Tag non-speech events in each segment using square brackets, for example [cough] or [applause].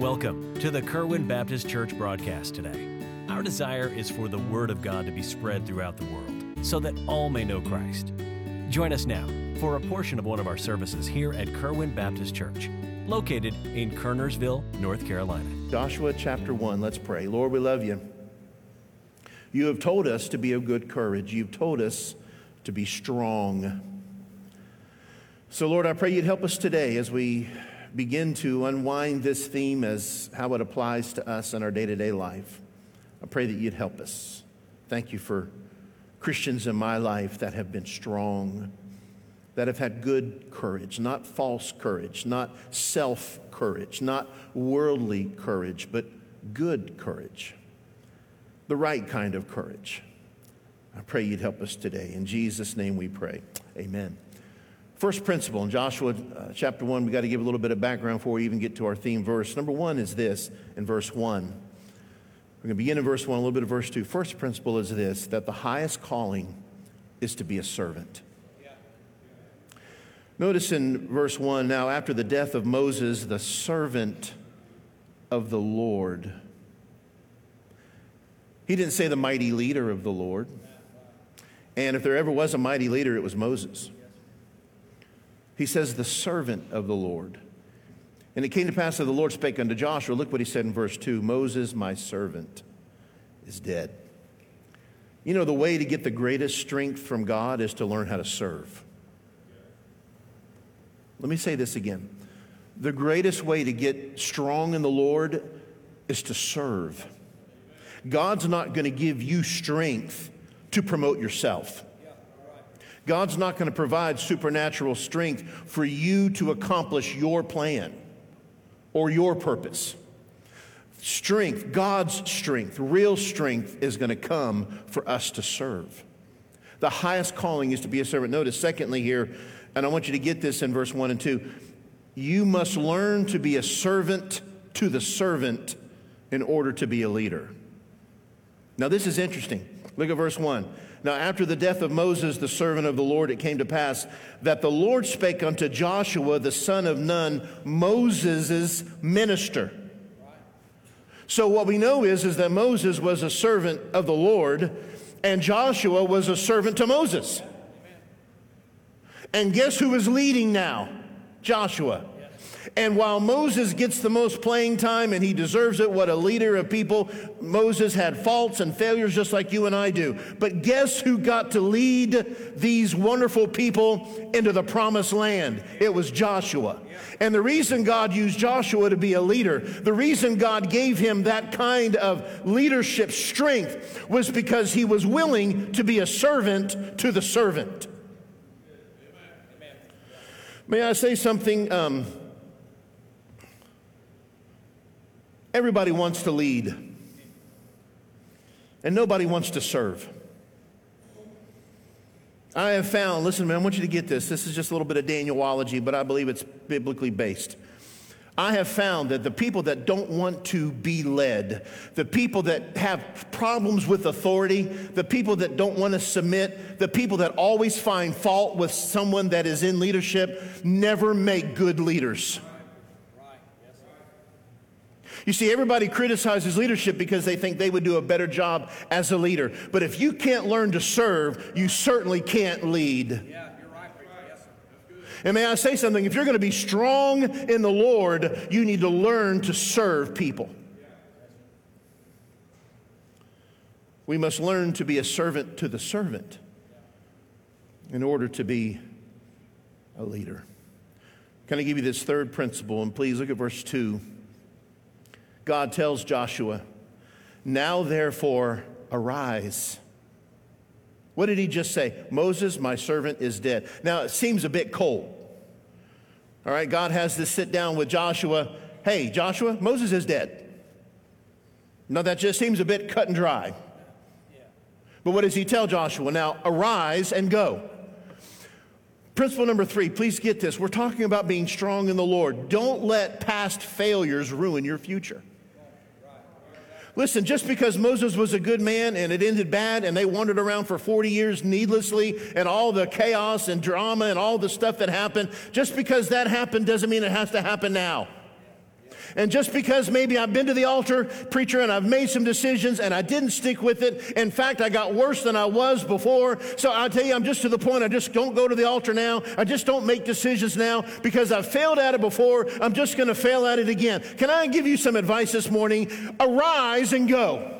Welcome to the Kerwin Baptist Church broadcast today. Our desire is for the Word of God to be spread throughout the world so that all may know Christ. Join us now for a portion of one of our services here at Kerwin Baptist Church, located in Kernersville, North Carolina. Joshua chapter 1, let's pray. Lord, we love you. You have told us to be of good courage. You've told us to be strong. So, Lord, I pray you'd help us today as we begin to unwind this theme as how it applies to us in our day to day life. I pray that you'd help us. Thank you for Christians in my life that have been strong, that have had good courage, not false courage, not self courage, not worldly courage, but good courage, the right kind of courage. I pray you'd help us today. In Jesus' name we pray. Amen. First principle in Joshua uh, chapter 1, we got to give a little bit of background before we even get to our theme verse. Number one is this in verse 1. We're going to begin in verse 1, a little bit of verse 2. First principle is this that the highest calling is to be a servant. Notice in verse 1 now, after the death of Moses, the servant of the Lord. He didn't say the mighty leader of the Lord. And if there ever was a mighty leader, it was Moses. He says, the servant of the Lord. And it came to pass that the Lord spake unto Joshua. Look what he said in verse 2 Moses, my servant, is dead. You know, the way to get the greatest strength from God is to learn how to serve. Let me say this again. The greatest way to get strong in the Lord is to serve. God's not going to give you strength to promote yourself. God's not going to provide supernatural strength for you to accomplish your plan or your purpose. Strength, God's strength, real strength is going to come for us to serve. The highest calling is to be a servant. Notice, secondly, here, and I want you to get this in verse 1 and 2 you must learn to be a servant to the servant in order to be a leader. Now, this is interesting. Look at verse 1. Now, after the death of Moses, the servant of the Lord, it came to pass that the Lord spake unto Joshua, the son of Nun, Moses' minister. So, what we know is, is that Moses was a servant of the Lord, and Joshua was a servant to Moses. And guess who is leading now? Joshua. And while Moses gets the most playing time and he deserves it, what a leader of people, Moses had faults and failures just like you and I do. But guess who got to lead these wonderful people into the promised land? It was Joshua. And the reason God used Joshua to be a leader, the reason God gave him that kind of leadership strength was because he was willing to be a servant to the servant. May I say something? Um, Everybody wants to lead, and nobody wants to serve. I have found, listen, man, I want you to get this. This is just a little bit of Danielology, but I believe it's biblically based. I have found that the people that don't want to be led, the people that have problems with authority, the people that don't want to submit, the people that always find fault with someone that is in leadership, never make good leaders. You see, everybody criticizes leadership because they think they would do a better job as a leader. But if you can't learn to serve, you certainly can't lead. Yeah, you're right. And may I say something? If you're going to be strong in the Lord, you need to learn to serve people. We must learn to be a servant to the servant in order to be a leader. Can I give you this third principle? And please look at verse 2. God tells Joshua, Now therefore arise. What did he just say? Moses, my servant, is dead. Now it seems a bit cold. All right, God has this sit down with Joshua. Hey, Joshua, Moses is dead. Now that just seems a bit cut and dry. But what does he tell Joshua? Now arise and go. Principle number three, please get this. We're talking about being strong in the Lord. Don't let past failures ruin your future. Listen, just because Moses was a good man and it ended bad and they wandered around for 40 years needlessly and all the chaos and drama and all the stuff that happened, just because that happened doesn't mean it has to happen now. And just because maybe I've been to the altar, preacher, and I've made some decisions and I didn't stick with it. In fact, I got worse than I was before. So I tell you, I'm just to the point, I just don't go to the altar now. I just don't make decisions now because I've failed at it before. I'm just going to fail at it again. Can I give you some advice this morning? Arise and go.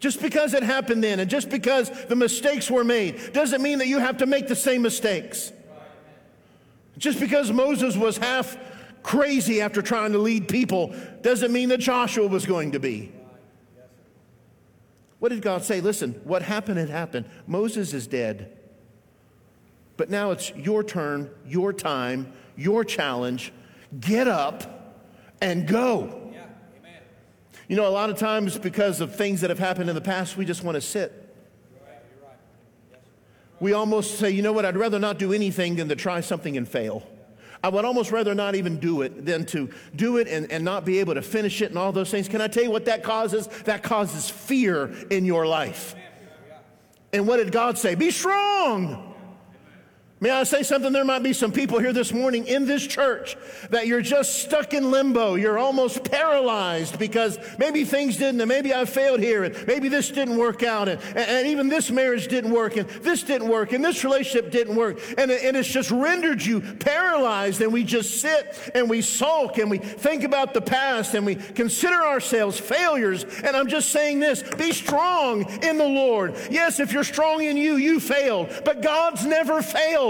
Just because it happened then and just because the mistakes were made doesn't mean that you have to make the same mistakes. Just because Moses was half crazy after trying to lead people doesn't mean that Joshua was going to be. What did God say? Listen, what happened had happened. Moses is dead. But now it's your turn, your time, your challenge. Get up and go. You know, a lot of times because of things that have happened in the past, we just want to sit. We almost say, you know what, I'd rather not do anything than to try something and fail. I would almost rather not even do it than to do it and, and not be able to finish it and all those things. Can I tell you what that causes? That causes fear in your life. And what did God say? Be strong. May I say something? There might be some people here this morning in this church that you're just stuck in limbo. You're almost paralyzed because maybe things didn't, and maybe I failed here, and maybe this didn't work out, and, and even this marriage didn't work, and this didn't work, and this relationship didn't work, and, and it's just rendered you paralyzed, and we just sit and we sulk and we think about the past and we consider ourselves failures. And I'm just saying this be strong in the Lord. Yes, if you're strong in you, you failed, but God's never failed.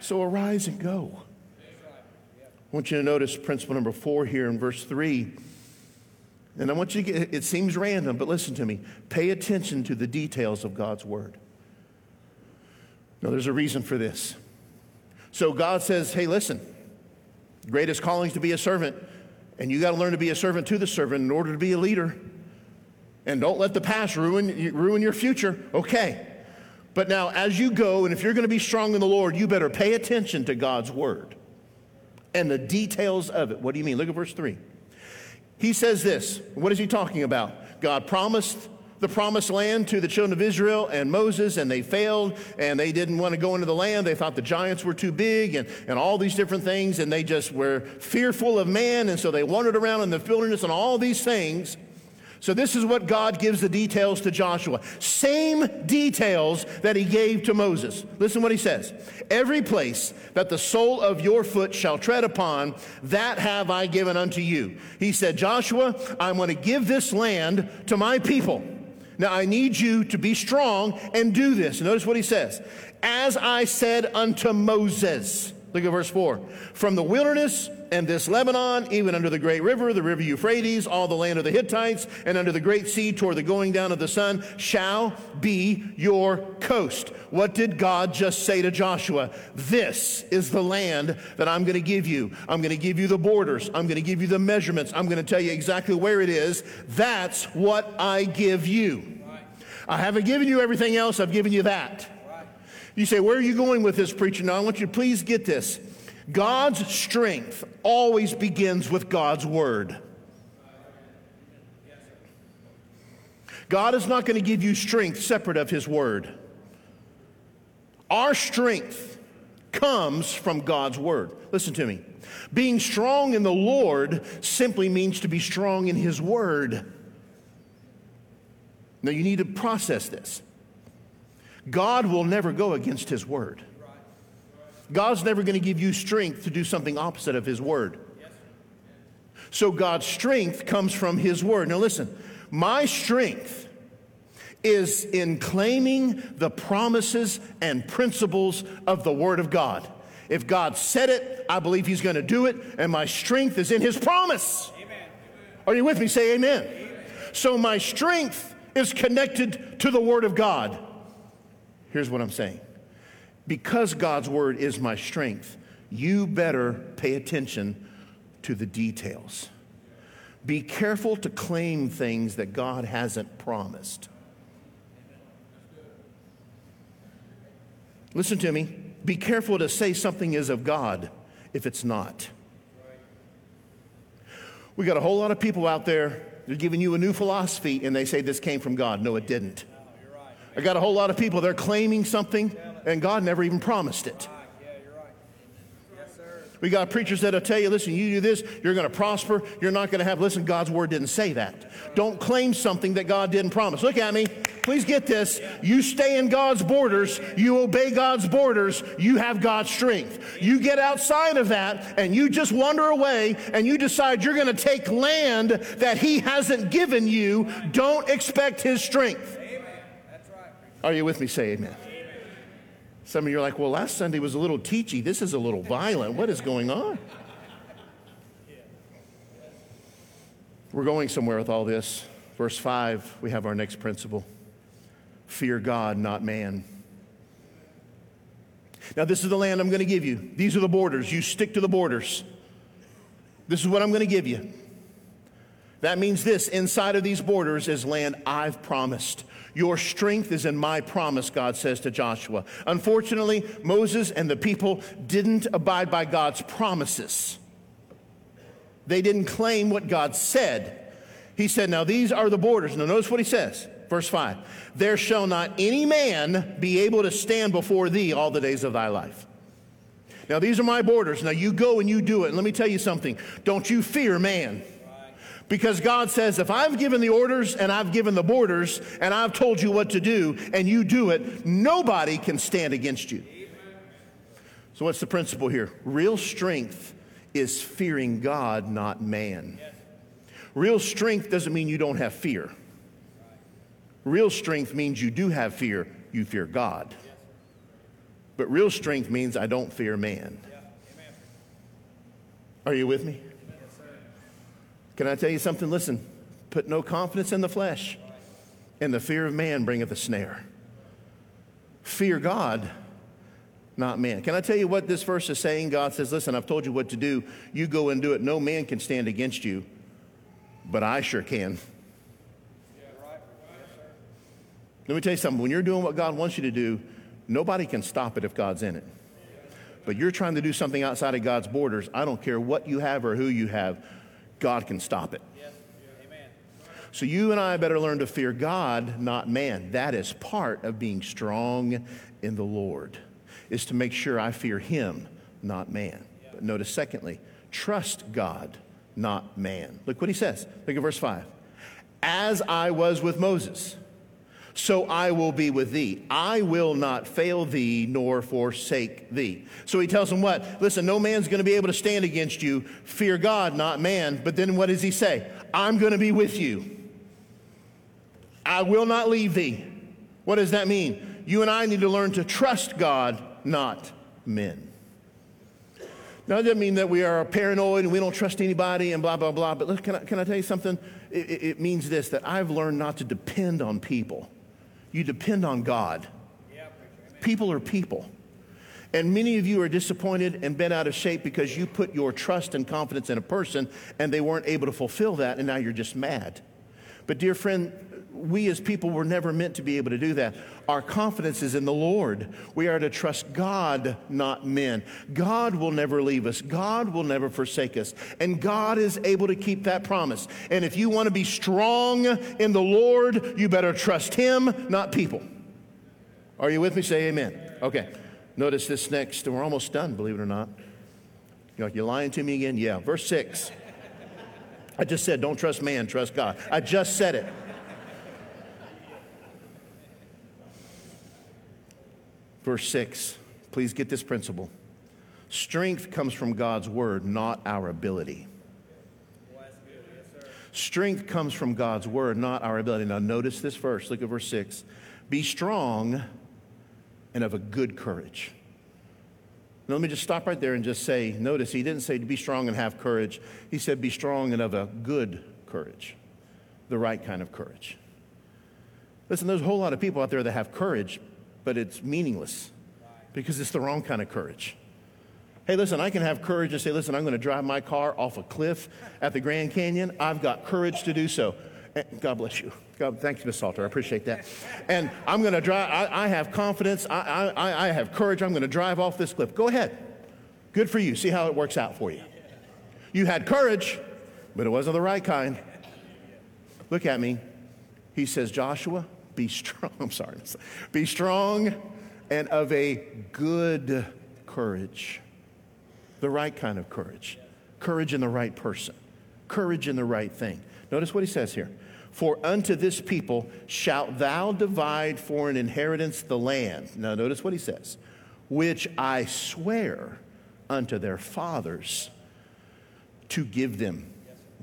So arise and go. I want you to notice principle number four here in verse three. And I want you to get, it seems random, but listen to me. Pay attention to the details of God's word. Now, there's a reason for this. So God says, hey, listen, greatest calling is to be a servant, and you got to learn to be a servant to the servant in order to be a leader. And don't let the past ruin, ruin your future. Okay. But now, as you go, and if you're going to be strong in the Lord, you better pay attention to God's word and the details of it. What do you mean? Look at verse 3. He says this. What is he talking about? God promised the promised land to the children of Israel and Moses, and they failed, and they didn't want to go into the land. They thought the giants were too big, and, and all these different things, and they just were fearful of man, and so they wandered around in the wilderness and all these things. So, this is what God gives the details to Joshua. Same details that he gave to Moses. Listen what he says Every place that the sole of your foot shall tread upon, that have I given unto you. He said, Joshua, I'm going to give this land to my people. Now, I need you to be strong and do this. Notice what he says. As I said unto Moses. Look at verse 4. From the wilderness and this Lebanon, even under the great river, the river Euphrates, all the land of the Hittites, and under the great sea toward the going down of the sun, shall be your coast. What did God just say to Joshua? This is the land that I'm going to give you. I'm going to give you the borders. I'm going to give you the measurements. I'm going to tell you exactly where it is. That's what I give you. I haven't given you everything else, I've given you that. You say, Where are you going with this, preacher? Now, I want you to please get this. God's strength always begins with God's word. God is not going to give you strength separate of his word. Our strength comes from God's word. Listen to me. Being strong in the Lord simply means to be strong in his word. Now you need to process this. God will never go against his word. God's never going to give you strength to do something opposite of His Word. So God's strength comes from His Word. Now listen, my strength is in claiming the promises and principles of the Word of God. If God said it, I believe He's going to do it, and my strength is in His promise. Amen. Are you with me? Say amen. amen. So my strength is connected to the Word of God. Here's what I'm saying because God's word is my strength, you better pay attention to the details. Be careful to claim things that God hasn't promised. Listen to me. Be careful to say something is of God if it's not. We got a whole lot of people out there, they're giving you a new philosophy and they say this came from God. No, it didn't. I got a whole lot of people, they're claiming something and God never even promised it. We got preachers that'll tell you, listen, you do this, you're going to prosper, you're not going to have, listen, God's word didn't say that. Don't claim something that God didn't promise. Look at me. Please get this. You stay in God's borders, you obey God's borders, you have God's strength. You get outside of that and you just wander away and you decide you're going to take land that He hasn't given you, don't expect His strength. Are you with me? Say amen. Some of you are like, well, last Sunday was a little teachy. This is a little violent. What is going on? We're going somewhere with all this. Verse 5, we have our next principle fear God, not man. Now, this is the land I'm going to give you. These are the borders. You stick to the borders. This is what I'm going to give you. That means this inside of these borders is land I've promised. Your strength is in my promise, God says to Joshua. Unfortunately, Moses and the people didn't abide by God's promises. They didn't claim what God said. He said, Now these are the borders. Now notice what he says. Verse 5 There shall not any man be able to stand before thee all the days of thy life. Now, these are my borders. Now, you go and you do it. And let me tell you something don't you fear man. Because God says, if I've given the orders and I've given the borders and I've told you what to do and you do it, nobody can stand against you. So, what's the principle here? Real strength is fearing God, not man. Real strength doesn't mean you don't have fear. Real strength means you do have fear, you fear God. But real strength means I don't fear man. Are you with me? Can I tell you something? Listen, put no confidence in the flesh, and the fear of man bringeth a snare. Fear God, not man. Can I tell you what this verse is saying? God says, Listen, I've told you what to do. You go and do it. No man can stand against you, but I sure can. Let me tell you something. When you're doing what God wants you to do, nobody can stop it if God's in it. But you're trying to do something outside of God's borders. I don't care what you have or who you have. God can stop it. So you and I better learn to fear God, not man. That is part of being strong in the Lord, is to make sure I fear him, not man. But notice, secondly, trust God, not man. Look what he says. Look at verse 5. As I was with Moses so I will be with thee. I will not fail thee nor forsake thee. So he tells him what? Listen, no man's going to be able to stand against you. Fear God, not man. But then what does he say? I'm going to be with you. I will not leave thee. What does that mean? You and I need to learn to trust God, not men. Now, that doesn't mean that we are paranoid and we don't trust anybody and blah, blah, blah. But look, can I, can I tell you something? It, it means this that I've learned not to depend on people you depend on God. People are people. And many of you are disappointed and bent out of shape because you put your trust and confidence in a person and they weren't able to fulfill that, and now you're just mad. But, dear friend, we as people were never meant to be able to do that. Our confidence is in the Lord. We are to trust God, not men. God will never leave us, God will never forsake us. And God is able to keep that promise. And if you want to be strong in the Lord, you better trust Him, not people. Are you with me? Say amen. Okay. Notice this next, we're almost done, believe it or not. You're like, you're lying to me again? Yeah. Verse 6. I just said, don't trust man, trust God. I just said it. Verse 6, please get this principle. Strength comes from God's word, not our ability. Strength comes from God's word, not our ability. Now, notice this verse. Look at verse 6. Be strong and of a good courage. Now, let me just stop right there and just say notice, he didn't say to be strong and have courage. He said be strong and of a good courage, the right kind of courage. Listen, there's a whole lot of people out there that have courage, but it's meaningless because it's the wrong kind of courage. Hey, listen, I can have courage and say, listen, I'm going to drive my car off a cliff at the Grand Canyon. I've got courage to do so. And God bless you. God, thank you, Miss Salter. I appreciate that. And I'm going to drive, I, I, have confidence. I, I, I have courage. I'm going to drive off this cliff. Go ahead. Good for you. See how it works out for you. You had courage, but it wasn't the right kind. Look at me. He says, Joshua, be strong. [laughs] I'm sorry. Be strong and of a good courage. the right kind of courage, courage in the right person, courage in the right thing. Notice what he says here. For unto this people shalt thou divide for an inheritance the land. Now, notice what he says, which I swear unto their fathers to give them.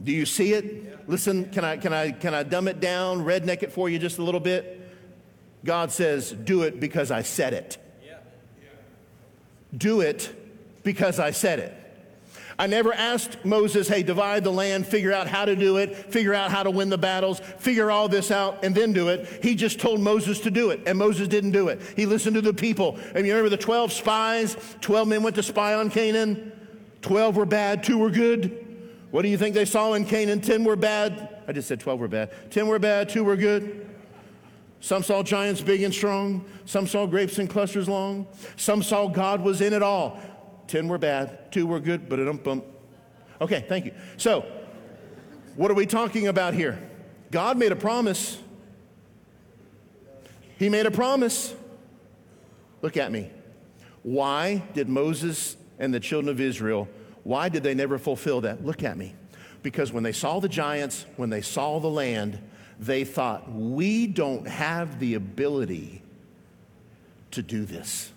Do you see it? Listen, can I, can, I, can I dumb it down, redneck it for you just a little bit? God says, Do it because I said it. Do it because I said it. I never asked Moses, hey, divide the land, figure out how to do it, figure out how to win the battles, figure all this out, and then do it. He just told Moses to do it, and Moses didn't do it. He listened to the people. And you remember the 12 spies? 12 men went to spy on Canaan. 12 were bad, two were good. What do you think they saw in Canaan? 10 were bad. I just said 12 were bad. 10 were bad, two were good. Some saw giants big and strong. Some saw grapes in clusters long. Some saw God was in it all. Ten were bad, two were good, but it bump. Okay, thank you. So, what are we talking about here? God made a promise. He made a promise. Look at me. Why did Moses and the children of Israel, why did they never fulfill that? Look at me. Because when they saw the giants, when they saw the land, they thought, we don't have the ability to do this.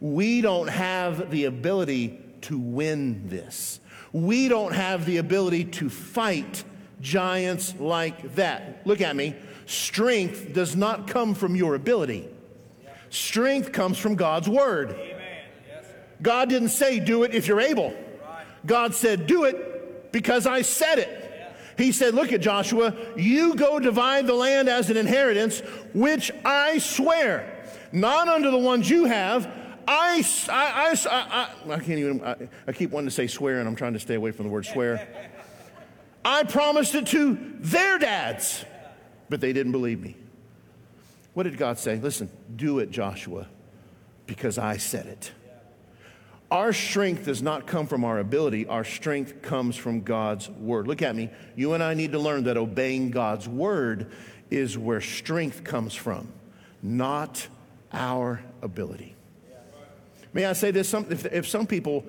We don't have the ability to win this. We don't have the ability to fight giants like that. Look at me. Strength does not come from your ability, strength comes from God's word. God didn't say, do it if you're able. God said, do it because I said it. He said, Look at Joshua, you go divide the land as an inheritance, which I swear, not unto the ones you have. I, I, I, I, I can't even, I, I keep wanting to say swear, and I'm trying to stay away from the word swear. [laughs] I promised it to their dads, but they didn't believe me. What did God say? Listen, do it, Joshua, because I said it. Our strength does not come from our ability, our strength comes from God's word. Look at me. You and I need to learn that obeying God's word is where strength comes from, not our ability. May I say this? Some, if, if some people,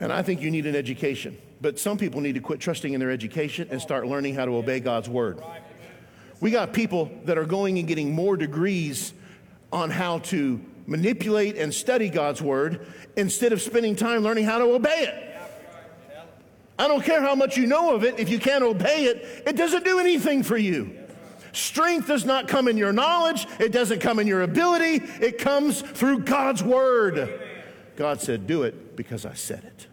and I think you need an education, but some people need to quit trusting in their education and start learning how to obey God's word. We got people that are going and getting more degrees on how to manipulate and study God's word instead of spending time learning how to obey it. I don't care how much you know of it, if you can't obey it, it doesn't do anything for you. Strength does not come in your knowledge, it doesn't come in your ability, it comes through God's word. God said, Do it because I said it.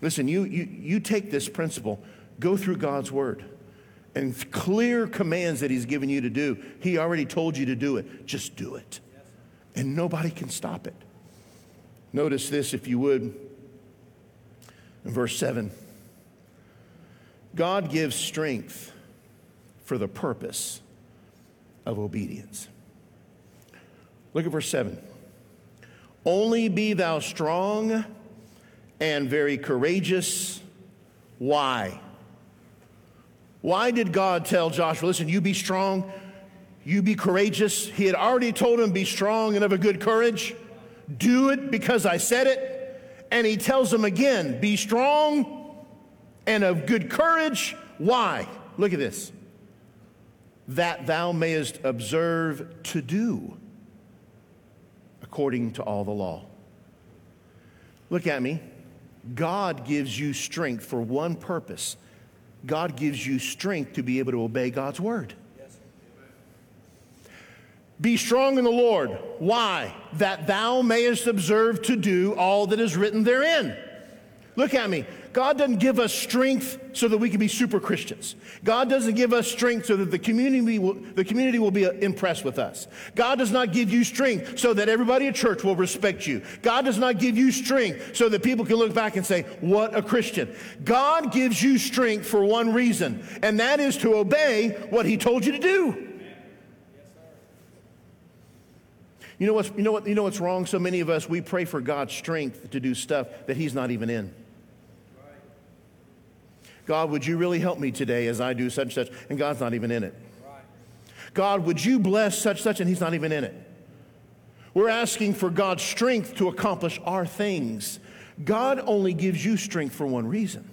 Listen, you, you, you take this principle, go through God's word and clear commands that He's given you to do. He already told you to do it. Just do it and nobody can stop it. Notice this, if you would, in verse 7. God gives strength for the purpose of obedience. Look at verse 7. Only be thou strong and very courageous. Why? Why did God tell Joshua, listen, you be strong, you be courageous. He had already told him, Be strong and of a good courage. Do it because I said it. And he tells him again, Be strong and of good courage. Why? Look at this. That thou mayest observe to do according to all the law. Look at me. God gives you strength for one purpose. God gives you strength to be able to obey God's word. Be strong in the Lord. Why? That thou mayest observe to do all that is written therein. Look at me. God doesn't give us strength so that we can be super Christians. God doesn't give us strength so that the community will, the community will be impressed with us. God does not give you strength so that everybody at church will respect you. God does not give you strength so that people can look back and say, What a Christian. God gives you strength for one reason, and that is to obey what He told you to do. You know, what's, you, know what, you know what's wrong? So many of us, we pray for God's strength to do stuff that He's not even in. God, would you really help me today as I do such and such? And God's not even in it. God, would you bless such such? And He's not even in it. We're asking for God's strength to accomplish our things. God only gives you strength for one reason,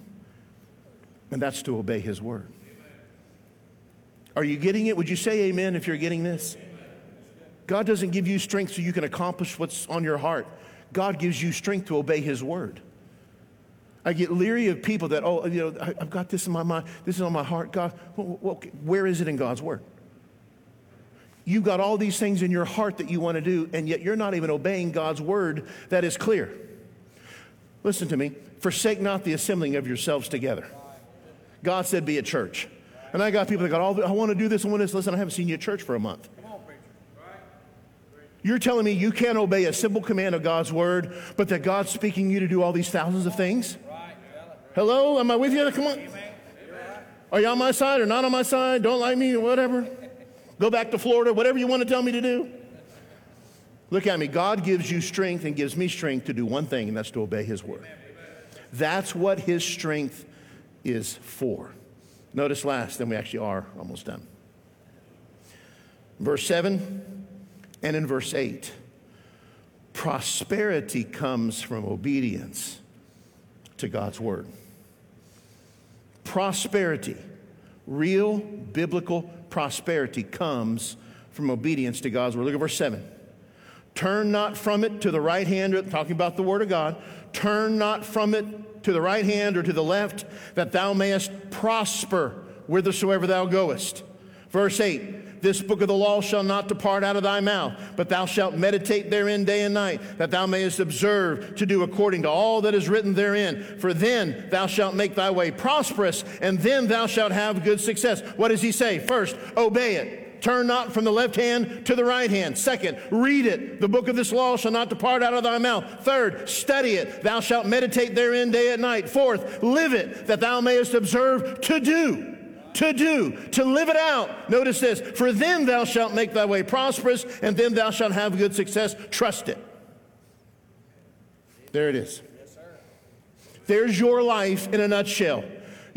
and that's to obey His word. Are you getting it? Would you say amen if you're getting this? God doesn't give you strength so you can accomplish what's on your heart. God gives you strength to obey His word. I get leery of people that, oh, you know, I've got this in my mind, this is on my heart. God, well, where is it in God's word? You've got all these things in your heart that you want to do, and yet you're not even obeying God's word that is clear. Listen to me. Forsake not the assembling of yourselves together. God said, be a church. And I got people that got all, I want to do this, I want this. Listen, I haven't seen you at church for a month. You're telling me you can't obey a simple command of God's word, but that God's speaking you to do all these thousands of things? Hello? Am I with you? Come on. Are you on my side or not on my side? Don't like me or whatever. Go back to Florida, whatever you want to tell me to do. Look at me. God gives you strength and gives me strength to do one thing, and that's to obey His word. That's what His strength is for. Notice last, then we actually are almost done. Verse 7 and in verse 8 prosperity comes from obedience to God's word. Prosperity, real biblical prosperity, comes from obedience to God's word. Look at verse 7. Turn not from it to the right hand, talking about the word of God. Turn not from it to the right hand or to the left, that thou mayest prosper whithersoever thou goest. Verse 8 this book of the law shall not depart out of thy mouth, but thou shalt meditate therein day and night, that thou mayest observe to do according to all that is written therein. For then thou shalt make thy way prosperous, and then thou shalt have good success. What does he say? First, obey it. Turn not from the left hand to the right hand. Second, read it. The book of this law shall not depart out of thy mouth. Third, study it. Thou shalt meditate therein day and night. Fourth, live it, that thou mayest observe to do to do, to live it out. Notice this for then thou shalt make thy way prosperous, and then thou shalt have good success. Trust it. There it is. There's your life in a nutshell.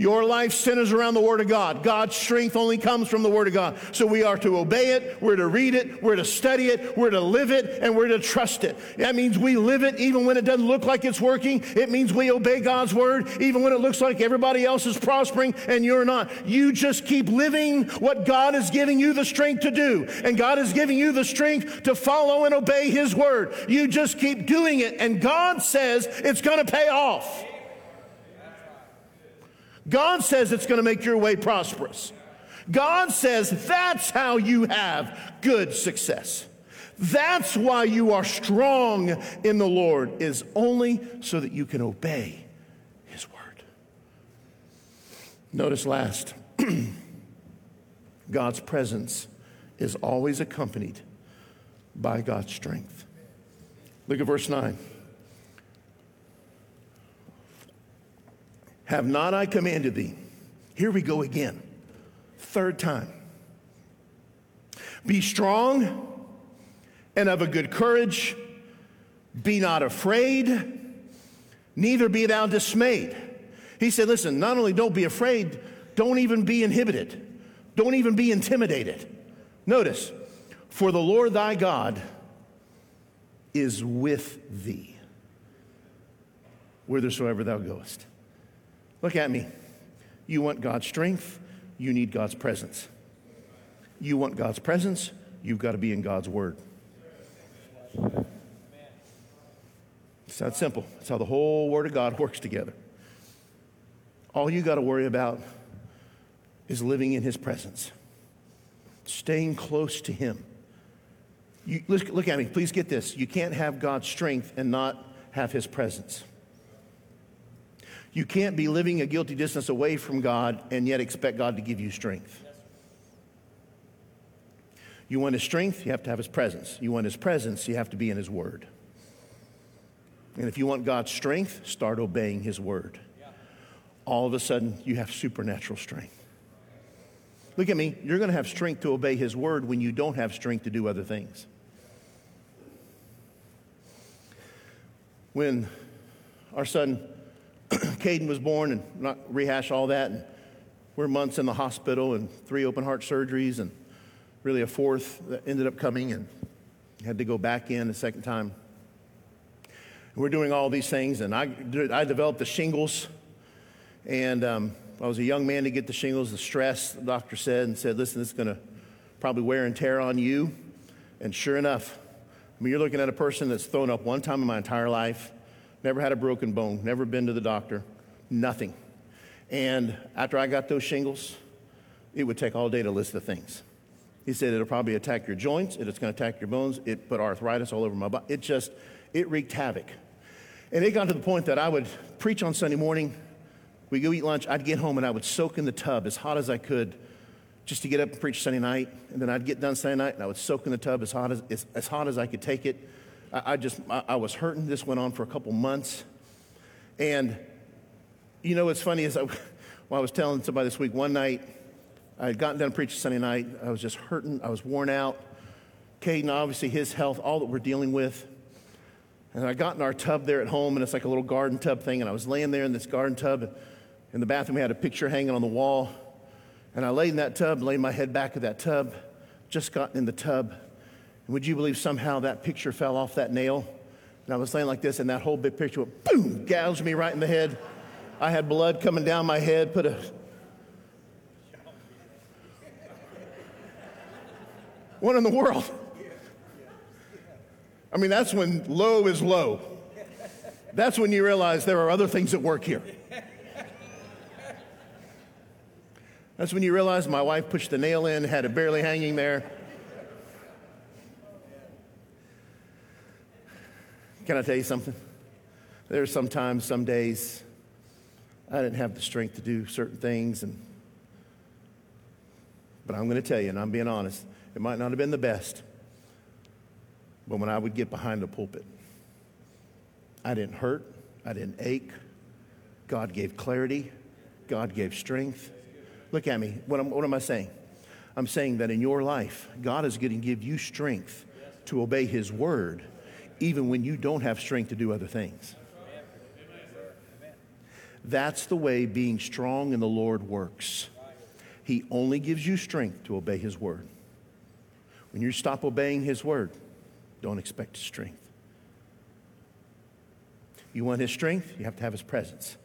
Your life centers around the Word of God. God's strength only comes from the Word of God. So we are to obey it, we're to read it, we're to study it, we're to live it, and we're to trust it. That means we live it even when it doesn't look like it's working. It means we obey God's Word even when it looks like everybody else is prospering and you're not. You just keep living what God is giving you the strength to do. And God is giving you the strength to follow and obey His Word. You just keep doing it, and God says it's going to pay off. God says it's going to make your way prosperous. God says that's how you have good success. That's why you are strong in the Lord, is only so that you can obey His word. Notice last, [clears throat] God's presence is always accompanied by God's strength. Look at verse 9. Have not I commanded thee? Here we go again. Third time. Be strong and of a good courage. Be not afraid, neither be thou dismayed. He said, Listen, not only don't be afraid, don't even be inhibited, don't even be intimidated. Notice, for the Lord thy God is with thee whithersoever thou goest. Look at me. You want God's strength, you need God's presence. You want God's presence, you've got to be in God's Word. It's that simple. It's how the whole Word of God [laughs] works together. All you got to worry about is living in His presence, staying close to Him. You, look, look at me, please get this. You can't have God's strength and not have His presence. You can't be living a guilty distance away from God and yet expect God to give you strength. You want His strength, you have to have His presence. You want His presence, you have to be in His Word. And if you want God's strength, start obeying His Word. All of a sudden, you have supernatural strength. Look at me, you're going to have strength to obey His Word when you don't have strength to do other things. When our son [clears throat] Caden was born, and not rehash all that. And we're months in the hospital and three open heart surgeries, and really a fourth that ended up coming. And Had to go back in a second time. We're doing all these things, and I, I developed the shingles. And um, I was a young man to get the shingles, the stress, the doctor said, and said, listen, this is going to probably wear and tear on you. And sure enough, I mean, you're looking at a person that's thrown up one time in my entire life, never had a broken bone, never been to the doctor, nothing. And after I got those shingles, it would take all day to list the things. He said it'll probably attack your joints, it's going to attack your bones, it put arthritis all over my body. It just, it wreaked havoc. And it got to the point that I would preach on Sunday morning, we'd go eat lunch, I'd get home and I would soak in the tub as hot as I could just to get up and preach Sunday night. And then I'd get done Sunday night and I would soak in the tub as hot as, as, as hot as I could take it. I, I just, I, I, was hurting. This went on for a couple months. And, you know, what's funny is I, [laughs] well, I was telling somebody this week, one night, I had gotten done preaching Sunday night. I was just hurting. I was worn out. Caden, obviously, his health, all that we're dealing with. And I got in our tub there at home, and it's like a little garden tub thing. And I was laying there in this garden tub. In the bathroom, we had a picture hanging on the wall. And I laid in that tub, laid my head back in that tub, just got in the tub. Would you believe somehow that picture fell off that nail? And I was laying like this, and that whole big picture went boom, gouged me right in the head. I had blood coming down my head, put a What in the world? I mean, that's when low is low. That's when you realize there are other things at work here. That's when you realize my wife pushed the nail in, had it barely hanging there. Can I tell you something? There are sometimes, some days, I didn't have the strength to do certain things, and but I'm going to tell you, and I'm being honest, it might not have been the best, but when I would get behind the pulpit, I didn't hurt, I didn't ache. God gave clarity, God gave strength. Look at me. What what am I saying? I'm saying that in your life, God is going to give you strength to obey His word, even when you don't have strength to do other things. That's the way being strong in the Lord works. He only gives you strength to obey His word. When you stop obeying His word, don't expect strength. You want His strength, you have to have His presence.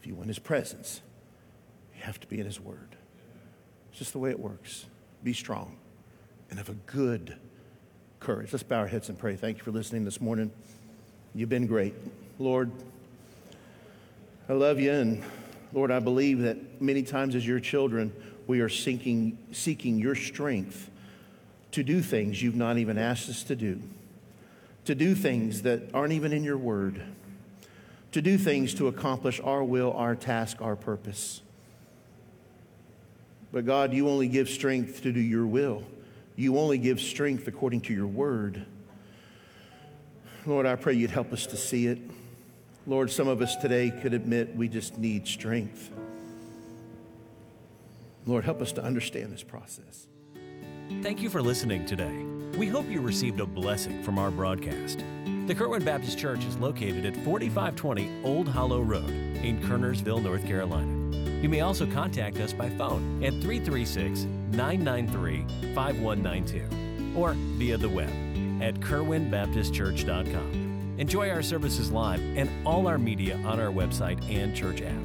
If you want His presence, you have to be in His word. It's just the way it works. Be strong and have a good courage. Let's bow our heads and pray. Thank you for listening this morning. You've been great. Lord, I love you, and Lord, I believe that many times as your children, we are seeking, seeking your strength to do things you've not even asked us to do, to do things that aren't even in your word, to do things to accomplish our will, our task, our purpose. But God, you only give strength to do your will. You only give strength according to your word. Lord, I pray you'd help us to see it. Lord, some of us today could admit we just need strength. Lord, help us to understand this process. Thank you for listening today. We hope you received a blessing from our broadcast. The Kerwin Baptist Church is located at 4520 Old Hollow Road in Kernersville, North Carolina. You may also contact us by phone at 336 993 5192 or via the web at kerwinbaptistchurch.com. Enjoy our services live and all our media on our website and church app.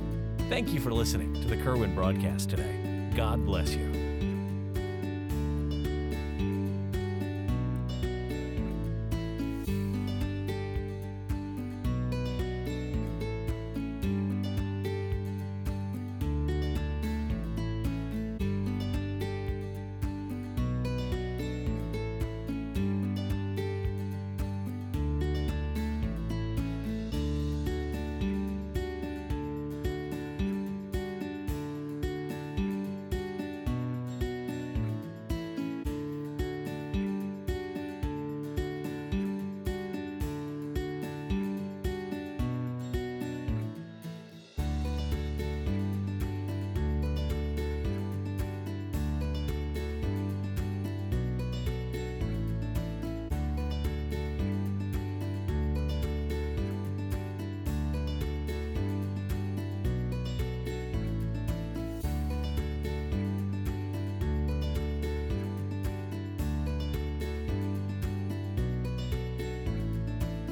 Thank you for listening to the Kerwin broadcast today. God bless you.